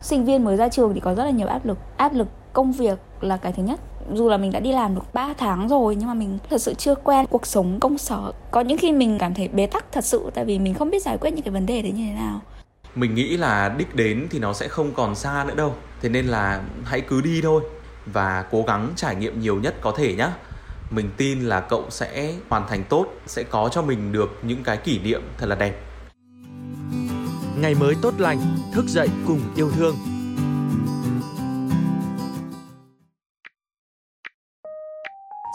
sinh viên mới ra trường thì có rất là nhiều áp lực. Áp lực công việc là cái thứ nhất. Dù là mình đã đi làm được 3 tháng rồi, nhưng mà mình thật sự chưa quen cuộc sống công sở. Có những khi mình cảm thấy bế tắc thật sự, tại vì mình không biết giải quyết những cái vấn đề đấy như thế nào. Mình nghĩ là đích đến thì nó sẽ không còn xa nữa đâu. Thế nên là hãy cứ đi thôi và cố gắng trải nghiệm nhiều nhất có thể nhé mình tin là cậu sẽ hoàn thành tốt, sẽ có cho mình được những cái kỷ niệm thật là đẹp ngày mới tốt lành thức dậy cùng yêu thương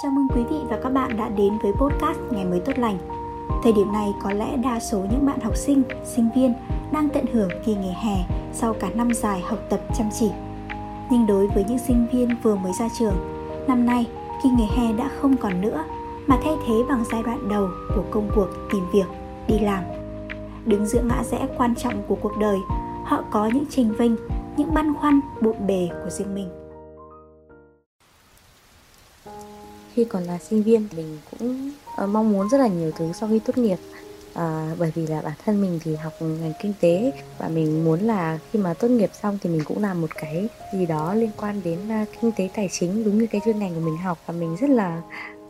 Chào mừng quý vị và các bạn đã đến với podcast Ngày mới tốt lành. Thời điểm này có lẽ đa số những bạn học sinh, sinh viên đang tận hưởng kỳ nghỉ hè sau cả năm dài học tập chăm chỉ. Nhưng đối với những sinh viên vừa mới ra trường, năm nay kỳ nghỉ hè đã không còn nữa mà thay thế bằng giai đoạn đầu của công cuộc tìm việc, đi làm. Đứng giữa ngã rẽ quan trọng của cuộc đời, họ có những trình vinh, những băn khoăn bộn bề của riêng mình. khi còn là sinh viên mình cũng ờ, mong muốn rất là nhiều thứ sau khi tốt nghiệp. À, bởi vì là bản thân mình thì học ngành kinh tế và mình muốn là khi mà tốt nghiệp xong thì mình cũng làm một cái gì đó liên quan đến uh, kinh tế tài chính đúng như cái chuyên ngành của mình học. Và mình rất là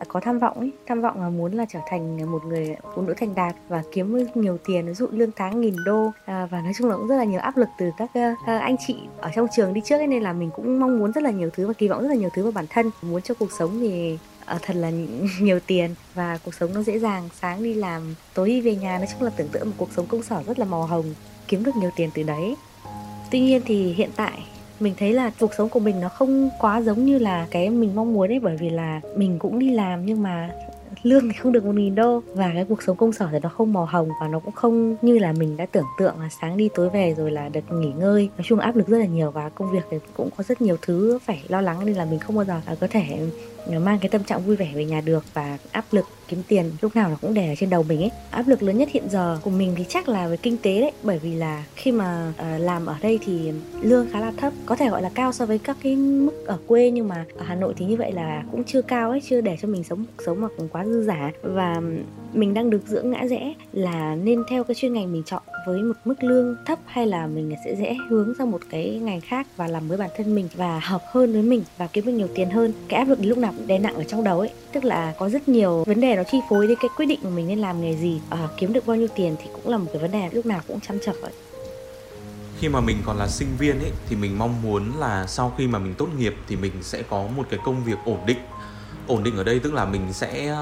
có tham vọng ấy tham vọng là muốn là trở thành một người phụ nữ thành đạt và kiếm nhiều tiền ví dụ lương tháng nghìn đô. À, và nói chung là cũng rất là nhiều áp lực từ các uh, anh chị ở trong trường đi trước ấy, nên là mình cũng mong muốn rất là nhiều thứ và kỳ vọng rất là nhiều thứ vào bản thân. Muốn cho cuộc sống thì uh, thật là nhiều tiền và cuộc sống nó dễ dàng sáng đi làm tối đi về nhà. Nói chung là tưởng tượng một cuộc sống công sở rất là màu hồng kiếm được nhiều tiền từ đấy. Tuy nhiên thì hiện tại mình thấy là cuộc sống của mình nó không quá giống như là cái mình mong muốn ấy, bởi vì là mình cũng đi làm nhưng mà lương thì không được một nghìn đô. Và cái cuộc sống công sở thì nó không màu hồng và nó cũng không như là mình đã tưởng tượng là sáng đi tối về rồi là được nghỉ ngơi. Nói chung áp lực rất là nhiều và công việc thì cũng có rất nhiều thứ phải lo lắng nên là mình không bao giờ có thể ờ, mang cái tâm trạng vui vẻ về nhà được. Và áp lực kiếm tiền lúc nào nó cũng đè ở trên đầu mình ấy. Áp lực lớn nhất hiện giờ của mình thì chắc là về kinh tế đấy. Bởi vì là khi mà uh, làm ở đây thì lương khá là thấp có thể gọi là cao so với các cái mức ở quê nhưng mà ở hà nội thì như vậy là cũng chưa cao ấy chưa để cho mình sống cuộc sống mà quá dư giả và mình đang được dưỡng ngã rẽ là nên theo cái chuyên ngành mình chọn với một mức lương thấp hay là mình sẽ dễ hướng sang một cái ngành khác và làm với bản thân mình và hợp hơn với mình và kiếm được nhiều tiền hơn. Cái áp lực lúc nào cũng đè nặng ở trong đầu ấy tức là có rất nhiều vấn đề nó chi phối đến cái quyết định của mình nên làm nghề gì à, kiếm được bao nhiêu tiền thì cũng là một cái vấn đề lúc nào cũng chăm chập vậy khi mà mình còn là sinh viên ấy thì mình mong muốn là sau khi mà mình tốt nghiệp thì mình sẽ có một cái công việc ổn định. Ổn định ở đây tức là mình sẽ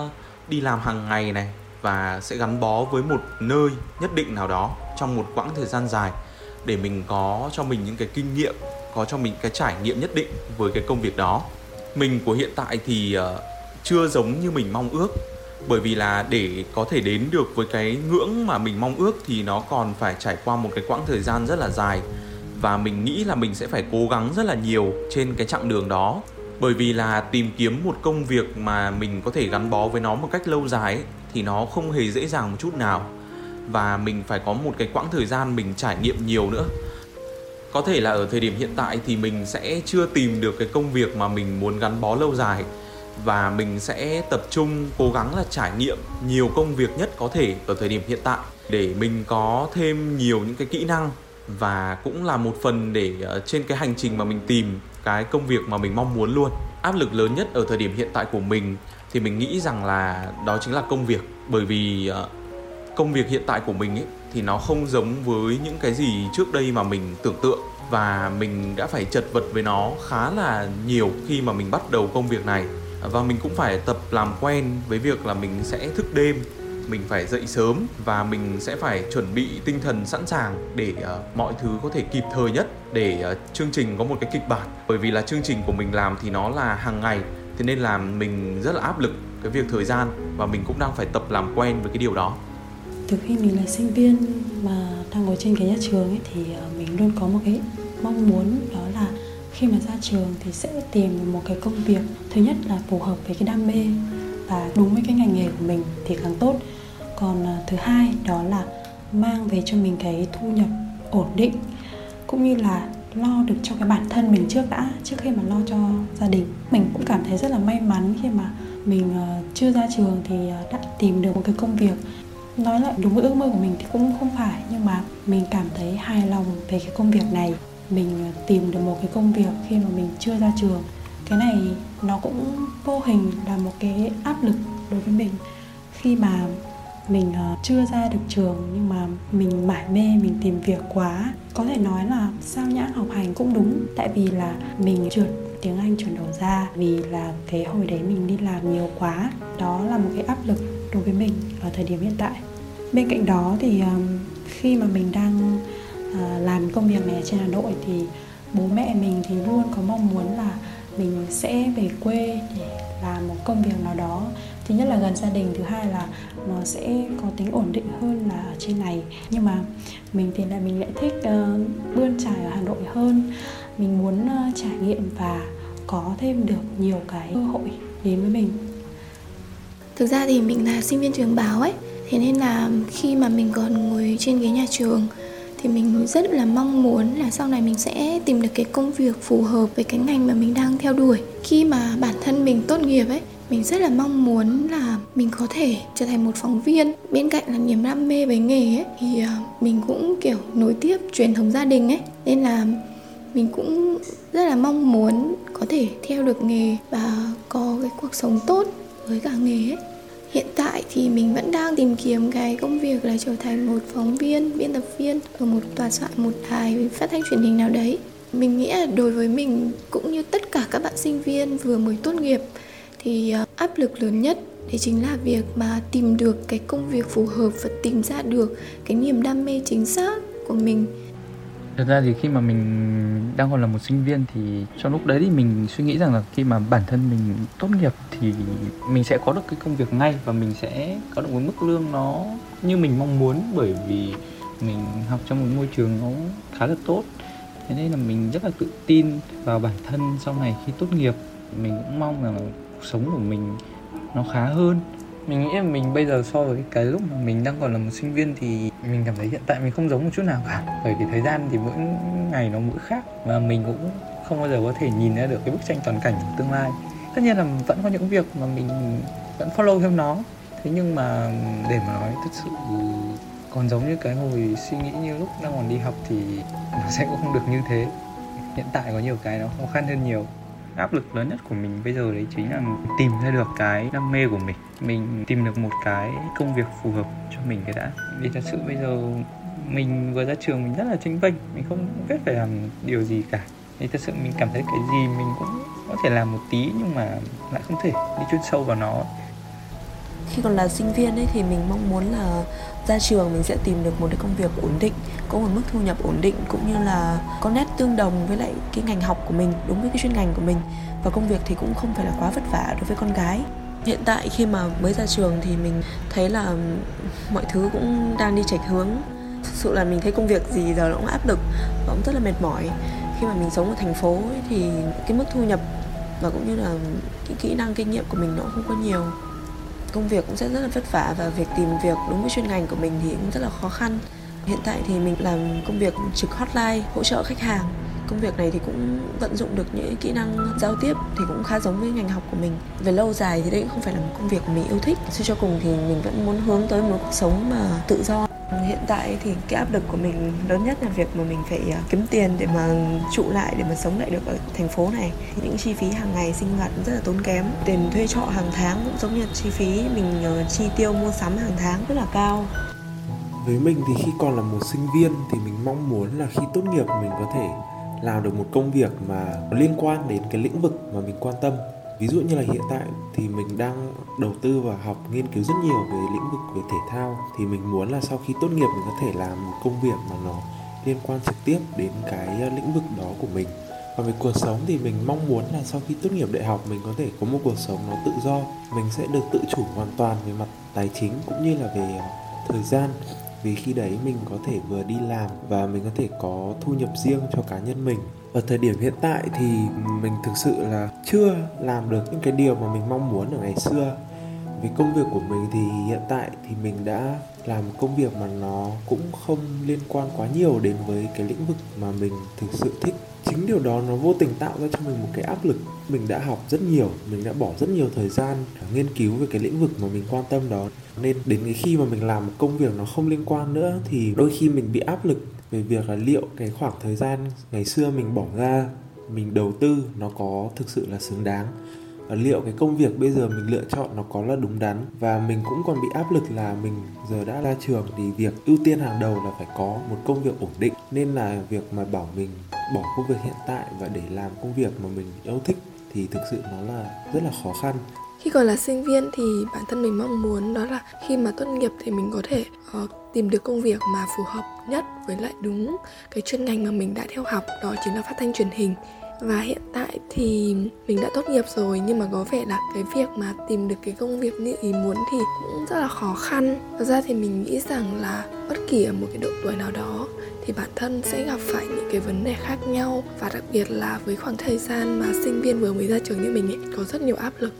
đi làm hàng ngày này và sẽ gắn bó với một nơi nhất định nào đó trong một quãng thời gian dài để mình có cho mình những cái kinh nghiệm, có cho mình cái trải nghiệm nhất định với cái công việc đó. Mình của hiện tại thì ờ, chưa giống như mình mong ước, bởi vì là để có thể đến được với cái ngưỡng mà mình mong ước thì nó còn phải trải qua một cái quãng thời gian rất là dài và mình nghĩ là mình sẽ phải cố gắng rất là nhiều trên cái chặng đường đó bởi vì là tìm kiếm một công việc mà mình có thể gắn bó với nó một cách lâu dài ấy, thì nó không hề dễ dàng một chút nào. Và mình phải có một cái quãng thời gian mình trải nghiệm nhiều nữa. Có thể là ở thời điểm hiện tại thì mình sẽ chưa tìm được cái công việc mà mình muốn gắn bó lâu dài. Và mình sẽ tập trung cố gắng là trải nghiệm nhiều công việc nhất có thể ở thời điểm hiện tại để mình có thêm nhiều những cái kỹ năng và cũng là một phần để ờ, trên cái hành trình mà mình tìm cái công việc mà mình mong muốn luôn. Áp lực lớn nhất ở thời điểm hiện tại của mình thì mình nghĩ rằng là đó chính là công việc. Bởi vì ờ, công việc hiện tại của mình ấy thì nó không giống với những cái gì trước đây mà mình tưởng tượng. Và mình đã phải chật vật với nó khá là nhiều khi mà mình bắt đầu công việc này. Và mình cũng phải tập làm quen với việc là mình sẽ thức đêm mình phải dậy sớm và mình sẽ phải chuẩn bị tinh thần sẵn sàng để uh, mọi thứ có thể kịp thời nhất để uh, chương trình có một cái kịch bản. Bởi vì là chương trình của mình làm thì nó là hàng ngày thế nên là mình rất là áp lực cái việc thời gian và mình cũng đang phải tập làm quen với cái điều đó. Từ khi mình là sinh viên mà đang ngồi trên cái nhà trường ấy thì ờ, mình luôn có một cái mong muốn đó là khi mà ra trường thì sẽ tìm một cái công việc thứ nhất là phù hợp với cái đam mê và đúng với cái ngành nghề của mình thì càng tốt còn à, thứ hai đó là mang về cho mình cái thu nhập ổn định, cũng như là lo được cho cái bản thân mình trước đã, trước khi mà lo cho gia đình. Mình cũng cảm thấy rất là may mắn khi mà mình à, chưa ra trường thì à, đã tìm được một cái công việc. Nói lại đúng với ước mơ của mình thì cũng không phải, nhưng mà mình cảm thấy hài lòng về cái công việc này. Mình tìm được một cái công việc khi mà mình chưa ra trường. Cái này nó cũng vô hình là một cái áp lực đối với mình. Khi mà mình ờ, chưa ra được trường nhưng mà mình mải mê, mình tìm việc quá. Có thể nói là sao nhãn học hành cũng đúng, tại vì là mình trượt tiếng Anh chuẩn đầu ra vì là cái hồi đấy mình đi làm nhiều quá. Đó là một cái áp lực đối với mình ở thời điểm hiện tại. Bên cạnh đó thì ờ, khi mà mình đang ờ, làm công việc này trên Hà Nội thì bố mẹ mình thì luôn có mong muốn là mình sẽ về quê để làm một công việc nào đó thứ nhất là gần gia đình thứ hai là nó sẽ có tính ổn định hơn là ở trên này. Nhưng mà mình thì là mình lại thích uh, bươn trải ở hà nội hơn. Mình muốn uh, trải nghiệm và có thêm được nhiều cái cơ hội đến với mình. Thực ra thì mình là sinh viên trường báo ấy thế nên là khi mà mình còn ngồi trên ghế nhà trường thì mình rất là mong muốn là sau này mình sẽ tìm được cái công việc phù hợp với cái ngành mà mình đang theo đuổi. Khi mà bản thân mình tốt nghiệp ấy mình rất là mong muốn là mình có thể trở thành một phóng viên. Bên cạnh là niềm đam mê với nghề ấy, thì ờ, mình cũng, kiểu, nối tiếp truyền thống gia đình ấy. Nên là mình cũng rất là mong muốn có thể theo được nghề và có cái cuộc sống tốt với cả nghề ấy. Hiện tại thì mình vẫn đang tìm kiếm cái công việc là trở thành một phóng viên, biên tập viên ở một tòa soạn, một đài phát thanh truyền hình nào đấy. Mình nghĩ là đối với mình cũng như tất cả các bạn sinh viên vừa mới tốt nghiệp thì ờ, áp lực lớn nhất đấy chính là việc mà tìm được cái công việc phù hợp và tìm ra được cái niềm đam mê chính xác của mình. Thật ra thì khi mà mình đang còn là một sinh viên thì trong lúc đấy thì mình suy nghĩ rằng là khi mà bản thân mình tốt nghiệp thì mình sẽ có được cái công việc ngay và mình sẽ có được một mức lương nó như mình mong muốn bởi vì mình học trong một môi trường nó khá là tốt. Thế nên là mình rất là tự tin vào bản thân sau này khi tốt nghiệp. Mình cũng mong rằng cuộc sống của mình nó khá hơn. Mình nghĩ là mình bây giờ so với cái lúc mà mình đang còn là một sinh viên thì mình cảm thấy hiện tại mình không giống một chút nào cả. Bởi vì thời gian thì mỗi ngày nó mỗi khác và mình cũng không bao giờ có thể nhìn ra được cái bức tranh toàn cảnh của tương lai. Tất nhiên là vẫn có những việc mà mình vẫn follow theo nó. Thế nhưng mà để mà nói thật sự còn giống như cái hồi suy nghĩ như lúc đang còn đi học thì nó sẽ cũng không được như thế. Hiện tại có nhiều cái nó khó khăn hơn nhiều áp lực lớn nhất của mình bây giờ đấy chính là tìm ra được cái đam mê của mình. Mình tìm được một cái công việc phù hợp cho mình cái đã. Vì thật sự bây giờ mình vừa ra trường mình rất là tranh vênh, mình không biết phải làm điều gì cả. Thì thật sự mình cảm thấy cái gì mình cũng có thể làm một tí nhưng mà lại không thể. Đi chuyên sâu vào nó khi còn là sinh viên ấy thì mình mong muốn là ra trường mình sẽ tìm được một cái công việc ổn định có một mức thu nhập ổn định cũng như là có nét tương đồng với lại cái ngành học của mình đúng với cái chuyên ngành của mình. Và công việc thì cũng không phải là quá vất vả đối với con gái. Hiện tại khi mà mới ra trường thì mình thấy là mọi thứ cũng đang đi chệch hướng. Thực sự là mình thấy công việc gì giờ nó cũng áp lực và cũng rất là mệt mỏi. Khi mà mình sống ở thành phố ấy, thì cái mức thu nhập và cũng như là cái kỹ năng kinh nghiệm của mình nó cũng không có nhiều công việc cũng sẽ rất là vất vả và việc tìm việc đúng với chuyên ngành của mình thì cũng rất là khó khăn. Hiện tại thì mình làm công việc trực hotline, hỗ trợ khách hàng. Công việc này thì cũng vận dụng được những kỹ năng giao tiếp thì cũng khá giống với ngành học của mình. Về lâu dài thì đây cũng không phải là một công việc mình yêu thích. Suy cho cùng thì mình vẫn muốn hướng tới một cuộc sống mà tự do hiện tại thì cái áp lực của mình lớn nhất là việc mà mình phải à, kiếm tiền để mà trụ lại, để mà sống lại được ở thành phố này. Những chi phí hàng ngày sinh hoạt rất là tốn kém. Tiền thuê trọ hàng tháng cũng giống như chi phí mình ờ, chi tiêu mua sắm hàng tháng rất là cao. Với mình thì khi còn là một sinh viên thì mình mong muốn là khi tốt nghiệp mình có thể làm được một công việc mà liên quan đến cái lĩnh vực mà mình quan tâm ví dụ như là hiện tại thì mình đang đầu tư và học nghiên cứu rất nhiều về lĩnh vực về thể thao. Thì mình muốn là sau khi tốt nghiệp mình có thể làm một công việc mà nó liên quan trực tiếp đến cái ờ, lĩnh vực đó của mình. Và về cuộc sống thì mình mong muốn là sau khi tốt nghiệp đại học mình có thể có một cuộc sống nó tự do. Mình sẽ được tự chủ hoàn toàn về mặt tài chính cũng như là về ờ, thời gian vì khi đấy mình có thể vừa đi làm và mình có thể có thu nhập riêng cho cá nhân mình. Ở thời điểm hiện tại thì mình thực sự là chưa làm được những cái điều mà mình mong muốn ở ngày xưa. Vì công việc của mình thì hiện tại thì mình đã làm công việc mà nó cũng không liên quan quá nhiều đến với cái lĩnh vực mà mình thực sự thích chính điều đó nó vô tình tạo ra cho mình một cái áp lực. Mình đã học rất nhiều, mình đã bỏ rất nhiều thời gian nghiên cứu về cái lĩnh vực mà mình quan tâm đó. Nên đến cái khi mà mình làm một công việc nó không liên quan nữa thì đôi khi mình bị áp lực về việc là liệu cái khoảng thời gian ngày xưa mình bỏ ra, mình đầu tư nó có thực sự là xứng đáng. Ờ, liệu cái công việc bây giờ mình lựa chọn nó có là đúng đắn và mình cũng còn bị áp lực là mình giờ đã ra trường thì việc ưu tiên hàng đầu là phải có một công việc ổn định. Nên là việc mà bảo mình bỏ công việc hiện tại và để làm công việc mà mình yêu thích thì thực sự nó là rất là khó khăn. Khi còn là sinh viên thì bản thân mình mong muốn đó là khi mà tốt nghiệp thì mình có thể uh, tìm được công việc mà phù hợp nhất với lại đúng cái chuyên ngành mà mình đã theo học đó chính là phát thanh truyền hình và hiện tại thì mình đã tốt nghiệp rồi, nhưng mà có vẻ là cái việc mà tìm được cái công việc như ý muốn thì cũng rất là khó khăn. Thật ra thì mình nghĩ rằng là bất kỳ ở một cái độ tuổi nào đó thì bản thân sẽ gặp phải những cái vấn đề khác nhau. Và đặc biệt là với khoảng thời gian mà sinh viên vừa mới ra trường như mình ấy, có rất nhiều áp lực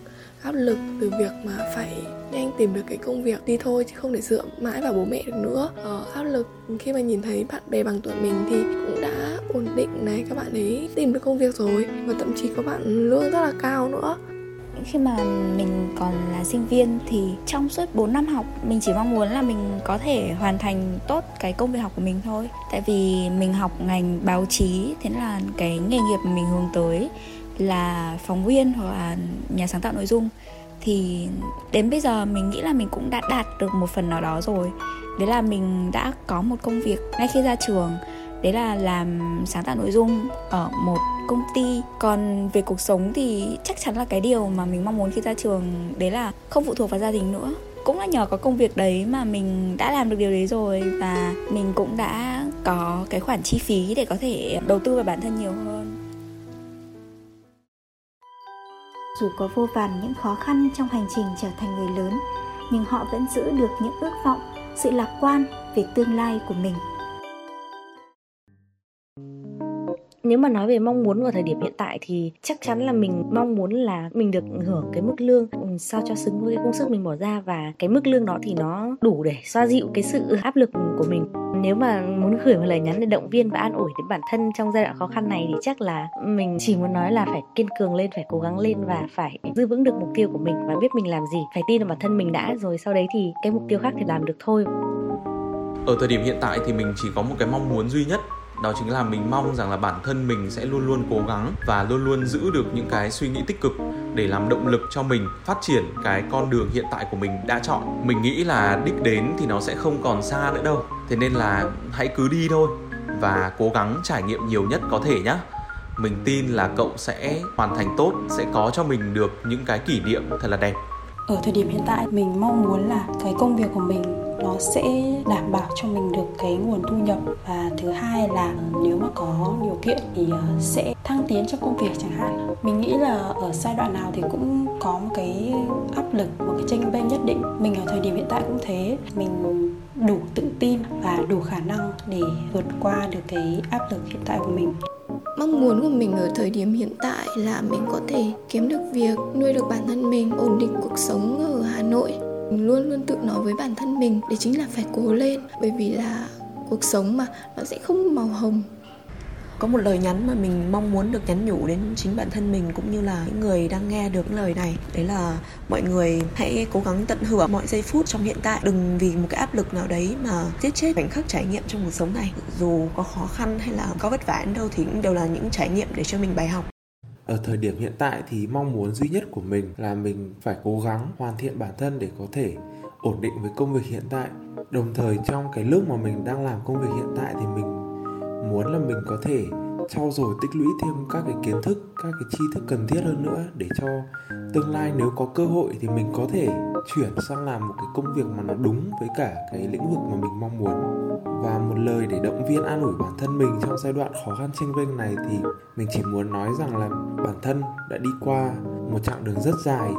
áp lực từ việc mà phải nhanh tìm được cái công việc đi thôi chứ không để dựa mãi vào bố mẹ được nữa. Ờ, áp lực khi mà nhìn thấy bạn bè bằng tuổi mình thì cũng đã ổn định này các bạn ấy tìm được công việc rồi và thậm chí có bạn lương rất là cao nữa. Khi mà mình còn là sinh viên thì trong suốt 4 năm học mình chỉ mong muốn là mình có thể hoàn thành tốt cái công việc học của mình thôi. Tại vì mình học ngành báo chí thế là cái nghề nghiệp mình hướng tới là phóng viên hoặc là nhà sáng tạo nội dung, thì đến bây giờ mình nghĩ là mình cũng đã đạt được một phần nào đó rồi. Đấy là mình đã có một công việc ngay khi ra trường, đấy là làm sáng tạo nội dung ở một công ty. Còn về cuộc sống thì chắc chắn là cái điều mà mình mong muốn khi ra trường, đấy là không phụ thuộc vào gia đình nữa. Cũng là nhờ có công việc đấy mà mình đã làm được điều đấy rồi, và mình cũng đã có cái khoản chi phí để có thể đầu tư vào bản thân nhiều hơn. Dù có vô vàn những khó khăn trong hành trình trở thành người lớn, nhưng họ vẫn giữ được những ước vọng, sự lạc quan về tương lai của mình nếu mà nói về mong muốn vào thời điểm hiện tại thì chắc chắn là mình mong muốn là mình được hưởng cái mức lương ừ, sao cho xứng với cái công sức mình bỏ ra và cái mức lương đó thì nó đủ để xoa dịu cái sự áp lực của mình. Nếu mà muốn gửi một lời nhắn để động viên và an ủi đến bản thân trong giai đoạn khó khăn này thì chắc là mình chỉ muốn nói là phải kiên cường lên, phải cố gắng lên và phải giữ vững được mục tiêu của mình và biết mình làm gì, phải tin vào bản thân mình đã. Rồi sau đấy thì cái mục tiêu khác thì làm được thôi. Ở thời điểm hiện tại thì mình chỉ có một cái mong muốn duy nhất đó chính là mình mong rằng là bản thân mình sẽ luôn luôn cố gắng và luôn luôn giữ được những cái suy nghĩ tích cực để làm động lực cho mình phát triển cái con đường hiện tại của mình đã chọn. Mình nghĩ là đích đến thì nó sẽ không còn xa nữa đâu. Thế nên là hãy cứ đi thôi và cố gắng trải nghiệm nhiều nhất có thể nhé mình tin là cậu sẽ hoàn thành tốt, sẽ có cho mình được những cái kỷ niệm thật là đẹp. Ở thời điểm hiện tại, mình mong muốn là cái công việc của mình nó sẽ đảm bảo cho mình được cái nguồn thu nhập. Và thứ hai là nếu mà có điều kiện thì ờ, sẽ thăng tiến trong công việc chẳng hạn. Mình nghĩ là ở giai đoạn nào thì cũng có một cái áp lực, một cái tranh bênh nhất định. Mình ở thời điểm hiện tại cũng thế. Mình đủ tự tin và đủ khả năng để vượt qua được cái áp lực hiện tại của mình. Mong muốn của mình ở thời điểm hiện tại là mình có thể kiếm được việc, nuôi được bản thân mình, ổn định cuộc sống ở hà nội mình luôn luôn tự nói với bản thân mình để chính là phải cố lên, bởi vì là cuộc sống mà, nó sẽ không màu hồng. Có một lời nhắn mà mình mong muốn được nhắn nhủ đến chính bản thân mình cũng như là những người đang nghe được lời này. Đấy là mọi người hãy cố gắng tận hưởng mọi giây phút trong hiện tại. Đừng vì một cái áp lực nào đấy mà giết chết khoảnh khắc trải nghiệm trong cuộc sống này. Dù có khó khăn hay là có vất vả đến đâu thì cũng đều là những trải nghiệm để cho mình bài học ở thời điểm hiện tại thì mong muốn duy nhất của mình là mình phải cố gắng hoàn thiện bản thân để có thể ổn định với công việc hiện tại. Đồng thời trong cái lúc mà mình đang làm công việc hiện tại thì mình muốn là mình có thể trau dồi tích lũy thêm các cái kiến thức, các cái tri thức cần thiết hơn nữa để cho tương lai nếu có cơ hội thì mình có thể chuyển sang làm một cái công việc mà nó đúng với cả cái lĩnh vực mà mình mong muốn. Và một lời để động viên an ủi bản thân mình trong giai đoạn khó khăn tranh vênh này thì mình chỉ muốn nói rằng là bản thân đã đi qua một chặng đường rất dài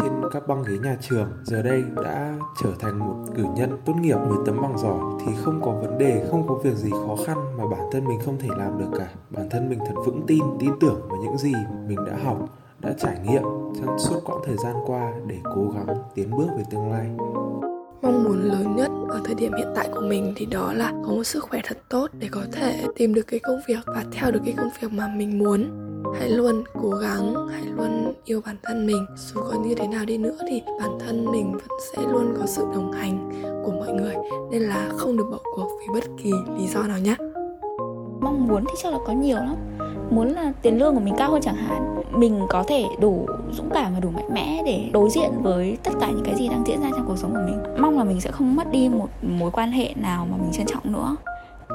trên các băng ghế nhà trường. Giờ đây đã trở thành một cử nhân tốt nghiệp với tấm bằng giỏi thì không có vấn đề, không có việc gì khó khăn mà bản thân mình không thể làm được cả. Bản thân mình thật vững tin tin tưởng vào những gì mình đã học, đã trải nghiệm trong suốt quãng thời gian qua để cố gắng tiến bước về tương lai mong muốn lớn nhất ở thời điểm hiện tại của mình thì đó là có một sức khỏe thật tốt để có thể tìm được cái công việc và theo được cái công việc mà mình muốn. Hãy luôn cố gắng, hãy luôn yêu bản thân mình. Dù có như thế nào đi nữa thì bản thân mình vẫn sẽ luôn có sự đồng hành của mọi người, nên là không được bỏ cuộc vì bất kỳ lý do nào nhé. Mong muốn thì chắc là có nhiều lắm muốn là tiền lương của mình cao hơn chẳng hạn mình có thể đủ dũng cảm và đủ mạnh mẽ để đối diện với tất cả những cái gì đang diễn ra trong cuộc sống của mình. Mong là mình sẽ không mất đi một mối quan hệ nào mà mình trân trọng nữa.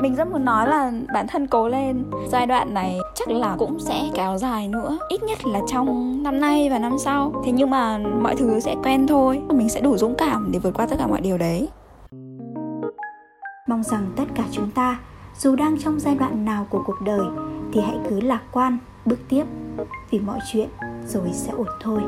Mình rất muốn nói là bản thân cố lên. Giai đoạn này chắc là cũng sẽ kéo dài nữa ít nhất là trong năm nay và năm sau. Thế nhưng mà mọi thứ sẽ quen thôi. Mình sẽ đủ dũng cảm để vượt qua tất cả mọi điều đấy. Mong rằng tất cả chúng ta dù đang trong giai đoạn nào của cuộc đời thì hãy cứ lạc quan bước tiếp vì mọi chuyện rồi sẽ ổn thôi.